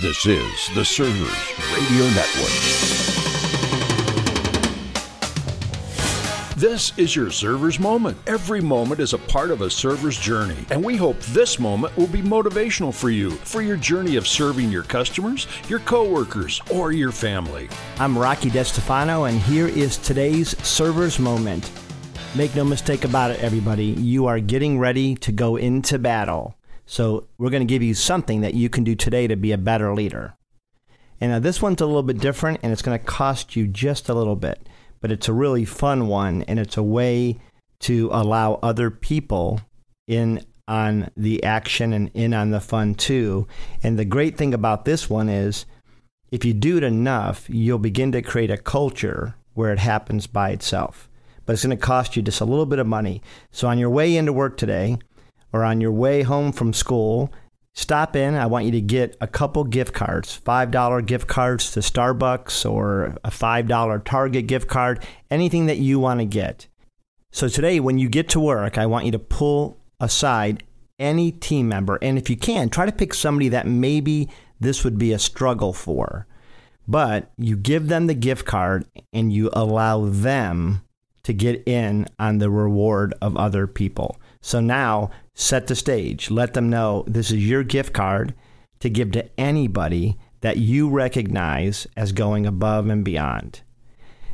This is the Servers Radio Network. This is your server's moment. Every moment is a part of a server's journey, and we hope this moment will be motivational for you for your journey of serving your customers, your coworkers, or your family. I'm Rocky DeStefano, and here is today's server's moment. Make no mistake about it, everybody. You are getting ready to go into battle. So, we're going to give you something that you can do today to be a better leader. And now, this one's a little bit different, and it's going to cost you just a little bit, but it's a really fun one, and it's a way to allow other people in on the action and in on the fun too. And the great thing about this one is if you do it enough, you'll begin to create a culture where it happens by itself. But it's going to cost you just a little bit of money. So, on your way into work today, or on your way home from school, stop in. I want you to get a couple gift cards $5 gift cards to Starbucks or a $5 Target gift card, anything that you want to get. So today, when you get to work, I want you to pull aside any team member. And if you can, try to pick somebody that maybe this would be a struggle for. But you give them the gift card and you allow them to get in on the reward of other people. So now set the stage. Let them know this is your gift card to give to anybody that you recognize as going above and beyond.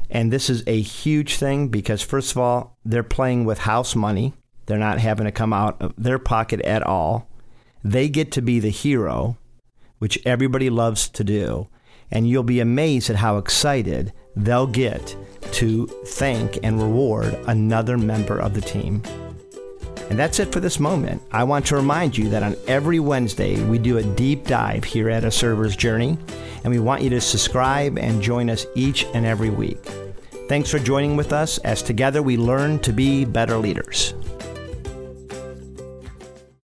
And this is a huge thing because, first of all, they're playing with house money. They're not having to come out of their pocket at all. They get to be the hero, which everybody loves to do. And you'll be amazed at how excited they'll get to thank and reward another member of the team. And that's it for this moment. I want to remind you that on every Wednesday, we do a deep dive here at A Server's Journey, and we want you to subscribe and join us each and every week. Thanks for joining with us as together we learn to be better leaders.